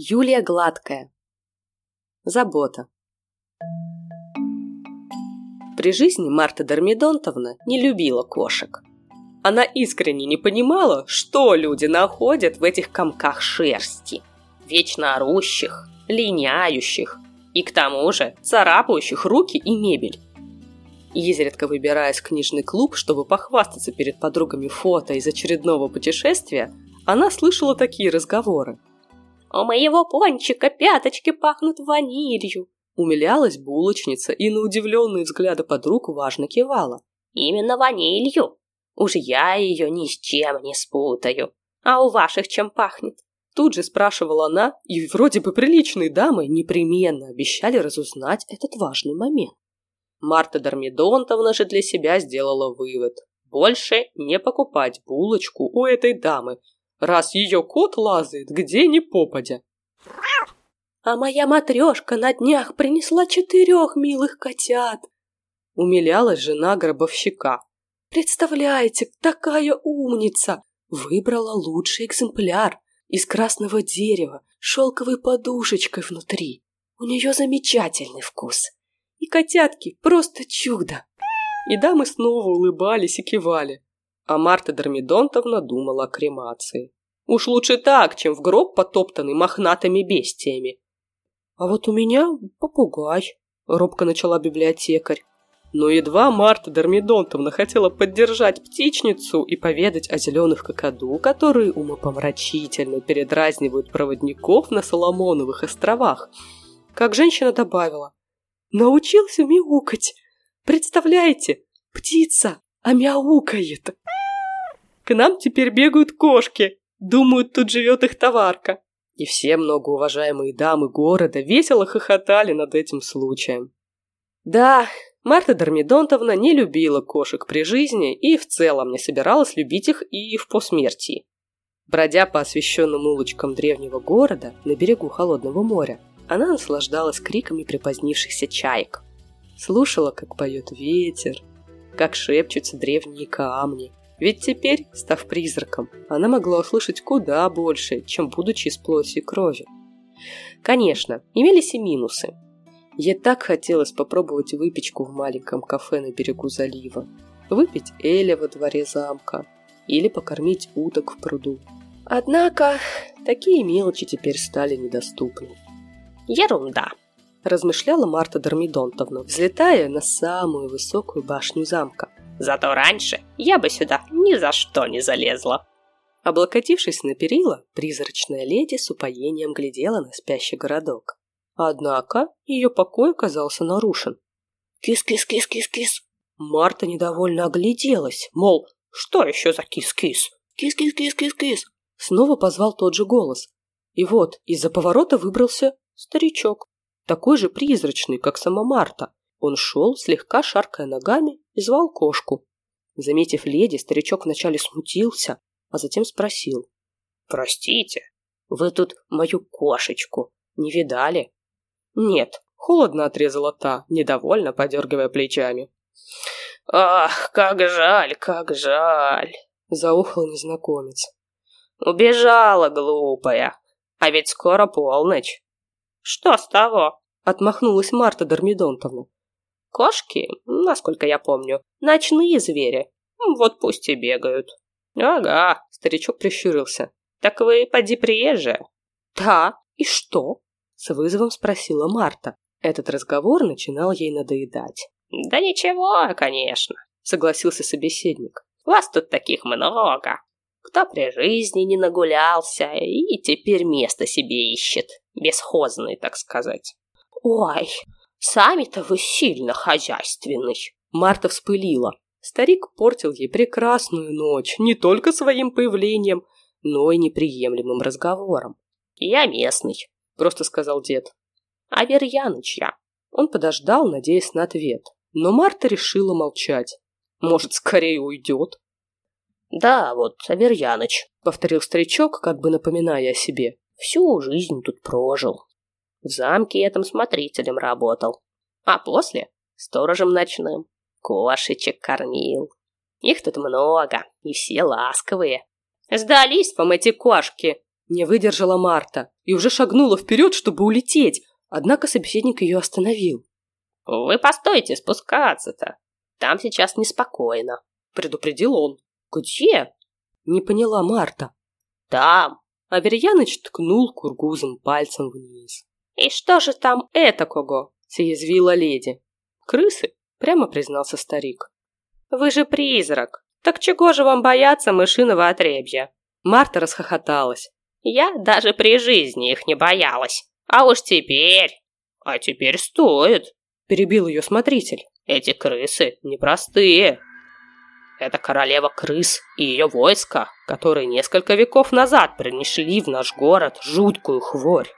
Юлия Гладкая. Забота. При жизни Марта Дормидонтовна не любила кошек. Она искренне не понимала, что люди находят в этих комках шерсти. Вечно орущих, линяющих и к тому же царапающих руки и мебель. Изредка выбираясь в книжный клуб, чтобы похвастаться перед подругами фото из очередного путешествия, она слышала такие разговоры. У моего пончика пяточки пахнут ванилью. Умилялась булочница и на удивленные взгляды подруг важно кивала. Именно ванилью. Уж я ее ни с чем не спутаю. А у ваших чем пахнет? Тут же спрашивала она, и вроде бы приличные дамы непременно обещали разузнать этот важный момент. Марта Дормидонтовна же для себя сделала вывод. Больше не покупать булочку у этой дамы, раз ее кот лазает где ни попадя. А моя матрешка на днях принесла четырех милых котят. Умилялась жена гробовщика. Представляете, такая умница! Выбрала лучший экземпляр из красного дерева, шелковой подушечкой внутри. У нее замечательный вкус. И котятки просто чудо. И дамы снова улыбались и кивали а Марта Дормидонтовна думала о кремации. Уж лучше так, чем в гроб потоптанный мохнатыми бестиями. «А вот у меня попугай», — робко начала библиотекарь. Но едва Марта Дормидонтовна хотела поддержать птичницу и поведать о зеленых какаду, которые умопомрачительно передразнивают проводников на Соломоновых островах, как женщина добавила. «Научился мяукать! Представляете, птица, а мяукает!» К нам теперь бегают кошки. Думают, тут живет их товарка. И все многоуважаемые дамы города весело хохотали над этим случаем. Да, Марта Дормидонтовна не любила кошек при жизни и в целом не собиралась любить их и в посмертии. Бродя по освещенным улочкам древнего города на берегу холодного моря, она наслаждалась криками припозднившихся чаек. Слушала, как поет ветер, как шепчутся древние камни, ведь теперь, став призраком, она могла услышать куда больше, чем будучи из плоти и крови. Конечно, имелись и минусы. Ей так хотелось попробовать выпечку в маленьком кафе на берегу залива, выпить Эля во дворе замка или покормить уток в пруду. Однако, такие мелочи теперь стали недоступны. «Ерунда!» – размышляла Марта Дормидонтовна, взлетая на самую высокую башню замка – Зато раньше я бы сюда ни за что не залезла. Облокотившись на перила, призрачная леди с упоением глядела на спящий городок. Однако ее покой оказался нарушен. «Кис-кис-кис-кис-кис!» Марта недовольно огляделась, мол, что еще за кис-кис? «Кис-кис-кис-кис-кис!» Снова позвал тот же голос. И вот из-за поворота выбрался старичок, такой же призрачный, как сама Марта. Он шел, слегка шаркая ногами, и звал кошку. Заметив леди, старичок вначале смутился, а затем спросил. «Простите, вы тут мою кошечку не видали?» «Нет», — холодно отрезала та, недовольно подергивая плечами. «Ах, как жаль, как жаль!» — заухал незнакомец. «Убежала, глупая, а ведь скоро полночь». «Что с того?» — отмахнулась Марта Дормидонтовна. Кошки, насколько я помню, ночные звери. Вот пусть и бегают. Ага, старичок прищурился. Так вы поди приезжая. Да, и что? С вызовом спросила Марта. Этот разговор начинал ей надоедать. Да ничего, конечно, согласился собеседник. Вас тут таких много. Кто при жизни не нагулялся и теперь место себе ищет. Бесхозный, так сказать. Ой, Сами-то вы сильно хозяйственный. Марта вспылила. Старик портил ей прекрасную ночь не только своим появлением, но и неприемлемым разговором. «Я местный», — просто сказал дед. «Аверьяныч я». Он подождал, надеясь на ответ. Но Марта решила молчать. Может, скорее уйдет? «Да, вот, Аверьяныч», — повторил старичок, как бы напоминая о себе. «Всю жизнь тут прожил. В замке этом смотрителем работал. А после — сторожем ночным. Кошечек кормил. Их тут много, и все ласковые. «Сдались вам эти кошки!» Не выдержала Марта и уже шагнула вперед, чтобы улететь, однако собеседник ее остановил. «Вы постойте спускаться-то. Там сейчас неспокойно», — предупредил он. «Где?» — не поняла Марта. «Там». Аверьяныч ткнул кургузом пальцем вниз. «И что же там это кого?» — съязвила леди. «Крысы», — прямо признался старик. «Вы же призрак. Так чего же вам бояться мышиного отребья?» Марта расхохоталась. «Я даже при жизни их не боялась. А уж теперь...» «А теперь стоит», — перебил ее смотритель. «Эти крысы непростые. Это королева крыс и ее войско, которые несколько веков назад принесли в наш город жуткую хворь.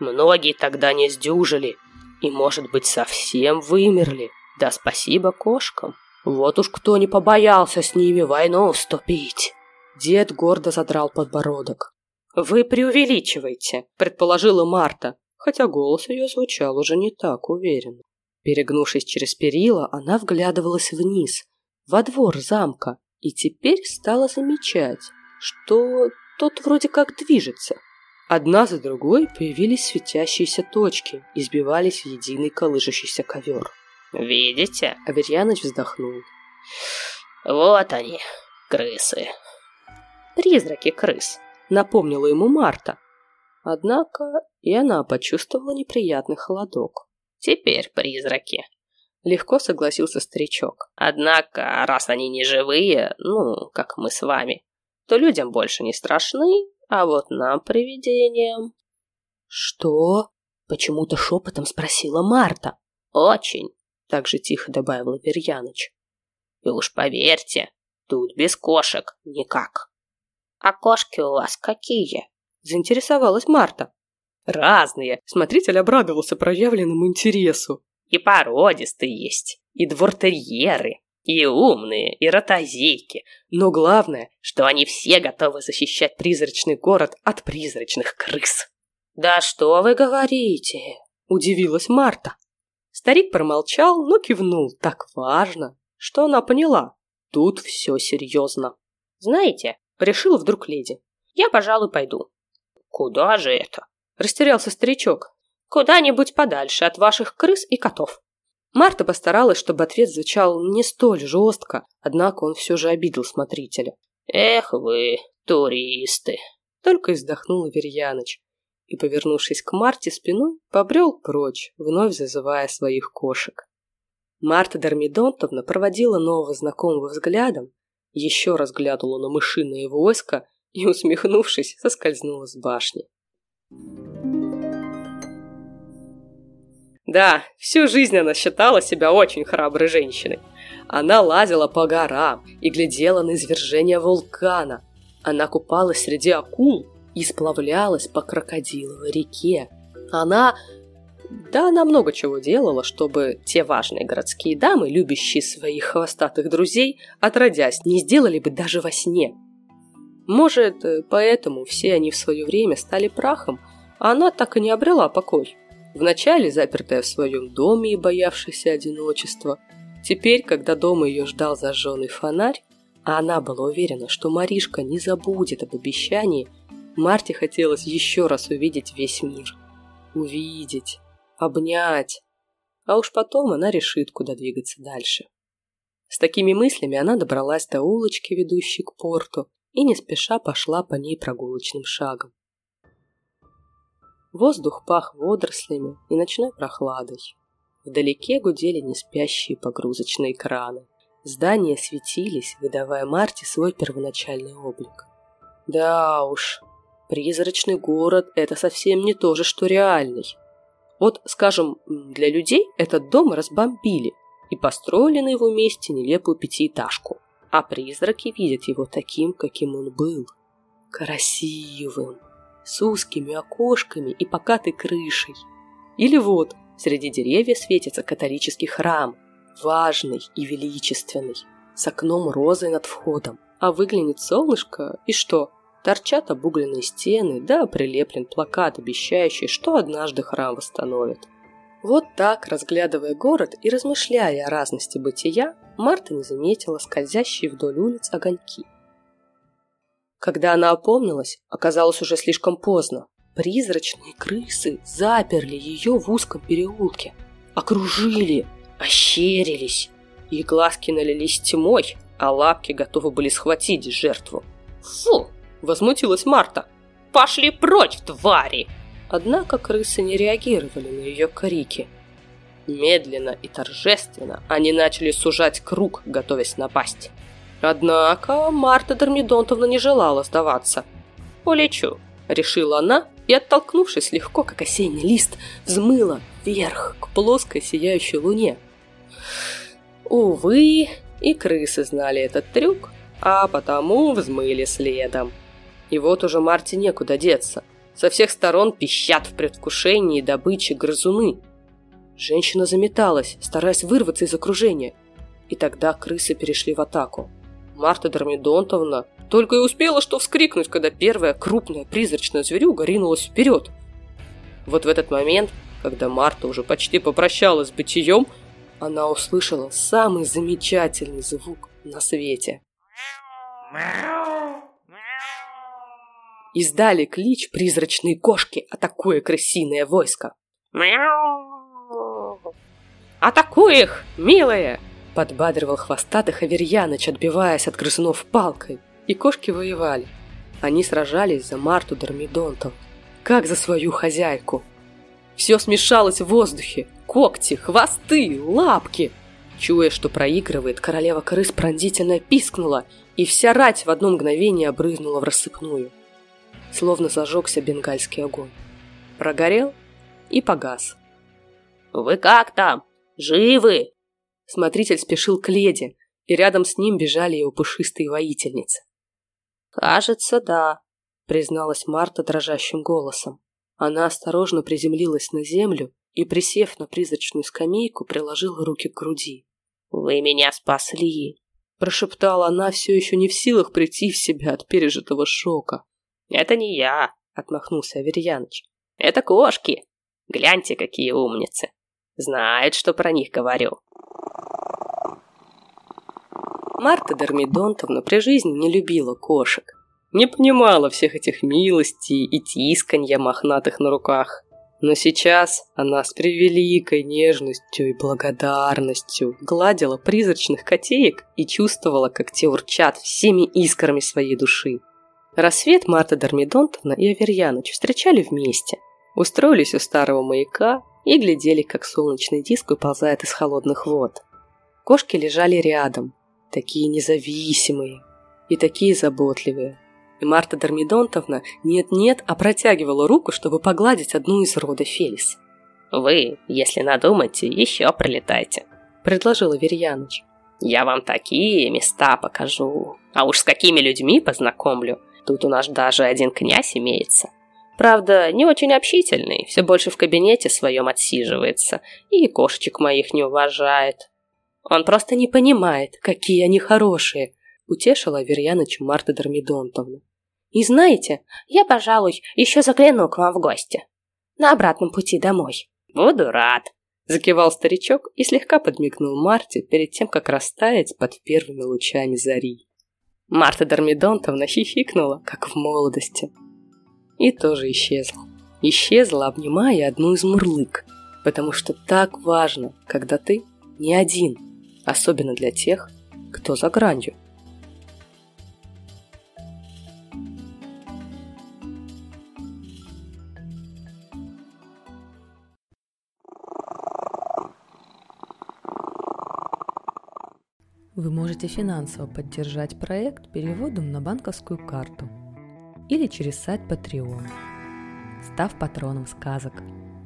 Многие тогда не сдюжили и, может быть, совсем вымерли. Да спасибо кошкам. Вот уж кто не побоялся с ними войну вступить. Дед гордо задрал подбородок. «Вы преувеличиваете», — предположила Марта, хотя голос ее звучал уже не так уверенно. Перегнувшись через перила, она вглядывалась вниз, во двор замка, и теперь стала замечать, что тот вроде как движется. Одна за другой появились светящиеся точки и сбивались в единый колышущийся ковер. «Видите?» — Аверьяныч вздохнул. «Вот они, крысы». «Призраки крыс», — напомнила ему Марта. Однако и она почувствовала неприятный холодок. «Теперь призраки», Легко согласился старичок. Однако, раз они не живые, ну, как мы с вами, то людям больше не страшны, а вот нам, привидениям... Что? Почему-то шепотом спросила Марта. Очень, так же тихо добавила Верьяныч. И уж поверьте, тут без кошек никак. А кошки у вас какие? Заинтересовалась Марта. Разные. Смотритель обрадовался проявленному интересу. И породистые есть, и двортерьеры, и умные, и ротозейки. Но главное, что они все готовы защищать призрачный город от призрачных крыс. «Да что вы говорите?» – удивилась Марта. Старик промолчал, но кивнул так важно, что она поняла. Тут все серьезно. «Знаете», – решила вдруг леди, – «я, пожалуй, пойду». «Куда же это?» – растерялся старичок. Куда-нибудь подальше от ваших крыс и котов. Марта постаралась, чтобы ответ звучал не столь жестко, однако он все же обидел смотрителя. «Эх вы, туристы!» Только и вздохнул Аверьяныч и, повернувшись к Марте спиной, побрел прочь, вновь зазывая своих кошек. Марта Дармидонтовна проводила нового знакомого взглядом, еще раз глянула на мышиное войско и, усмехнувшись, соскользнула с башни. Да, всю жизнь она считала себя очень храброй женщиной. Она лазила по горам и глядела на извержение вулкана. Она купалась среди акул и сплавлялась по крокодиловой реке. Она... Да, она много чего делала, чтобы те важные городские дамы, любящие своих хвостатых друзей, отродясь, не сделали бы даже во сне. Может, поэтому все они в свое время стали прахом, а она так и не обрела покой. Вначале запертая в своем доме и боявшаяся одиночества. Теперь, когда дома ее ждал зажженный фонарь, а она была уверена, что Маришка не забудет об обещании, Марте хотелось еще раз увидеть весь мир. Увидеть, обнять. А уж потом она решит, куда двигаться дальше. С такими мыслями она добралась до улочки, ведущей к порту, и не спеша пошла по ней прогулочным шагом. Воздух пах водорослями и ночной прохладой. Вдалеке гудели неспящие погрузочные краны. Здания светились, выдавая Марте свой первоначальный облик. Да уж, призрачный город – это совсем не то же, что реальный. Вот, скажем, для людей этот дом разбомбили и построили на его месте нелепую пятиэтажку, а призраки видят его таким, каким он был. Красивым, с узкими окошками и покатой крышей. Или вот, среди деревьев светится католический храм, важный и величественный, с окном розой над входом. А выглянет солнышко, и что? Торчат обугленные стены, да прилеплен плакат, обещающий, что однажды храм восстановят. Вот так, разглядывая город и размышляя о разности бытия, Марта не заметила скользящие вдоль улиц огоньки – Когда она опомнилась, оказалось уже слишком поздно. Призрачные крысы заперли ее в узком переулке. Окружили, ощерились. Их глазки налились тьмой, а лапки готовы были схватить жертву. «Фу!» – возмутилась Марта. «Пошли прочь, твари!» Однако крысы не реагировали на ее крики. Медленно и торжественно они начали сужать круг, готовясь напасть. Однако Марта Дормидонтовна не желала сдаваться. «Улечу», — решила она, и, оттолкнувшись легко, как осенний лист, взмыла вверх к плоской сияющей луне. Увы, и крысы знали этот трюк, а потому взмыли следом. И вот уже Марте некуда деться. Со всех сторон пищат в предвкушении добычи грызуны. Женщина заметалась, стараясь вырваться из окружения. И тогда крысы перешли в атаку. Марта Дормидонтовна только и успела что вскрикнуть, когда первая крупная призрачная зверюга ринулась вперед. Вот в этот момент, когда Марта уже почти попрощалась с бытием, она услышала самый замечательный звук на свете. Издали клич призрачные кошки, атакуя крысиное войско. «Атакуй их, милые!» Подбадривал хвостатых Аверьяныч, отбиваясь от грызунов палкой. И кошки воевали. Они сражались за Марту Дормидонтов, как за свою хозяйку. Все смешалось в воздухе. Когти, хвосты, лапки. Чуя, что проигрывает, королева крыс пронзительно пискнула, и вся рать в одно мгновение обрызнула в рассыпную словно зажегся бенгальский огонь. Прогорел и погас. «Вы как там? Живы?» Смотритель спешил к леди, и рядом с ним бежали его пушистые воительницы. «Кажется, да», — призналась Марта дрожащим голосом. Она осторожно приземлилась на землю и, присев на призрачную скамейку, приложила руки к груди. «Вы меня спасли!» – прошептала она, все еще не в силах прийти в себя от пережитого шока. «Это не я», — отмахнулся Аверьяныч. «Это кошки. Гляньте, какие умницы. Знают, что про них говорю». Марта Дормидонтовна при жизни не любила кошек. Не понимала всех этих милостей и тисканья мохнатых на руках. Но сейчас она с превеликой нежностью и благодарностью гладила призрачных котеек и чувствовала, как те урчат всеми искрами своей души. Рассвет Марта Дормидонтовна и Аверьяныч встречали вместе. Устроились у старого маяка и глядели, как солнечный диск выползает из холодных вод. Кошки лежали рядом, такие независимые и такие заботливые. И Марта Дормидонтовна нет-нет, а протягивала руку, чтобы погладить одну из рода Фелис. «Вы, если надумаете, еще пролетайте», — предложил Аверьяныч. «Я вам такие места покажу, а уж с какими людьми познакомлю, Тут у нас даже один князь имеется. Правда, не очень общительный, все больше в кабинете своем отсиживается и кошечек моих не уважает. Он просто не понимает, какие они хорошие, утешила Верьяныч Марта Дормидонтовна. И знаете, я, пожалуй, еще загляну к вам в гости. На обратном пути домой. Буду рад, закивал старичок и слегка подмигнул Марте перед тем, как растаять под первыми лучами зари. Марта Дормидонтовна хихикнула, как в молодости. И тоже исчезла. Исчезла, обнимая одну из мурлык. Потому что так важно, когда ты не один, особенно для тех, кто за гранью. Вы можете финансово поддержать проект переводом на банковскую карту или через сайт Patreon, став патроном сказок –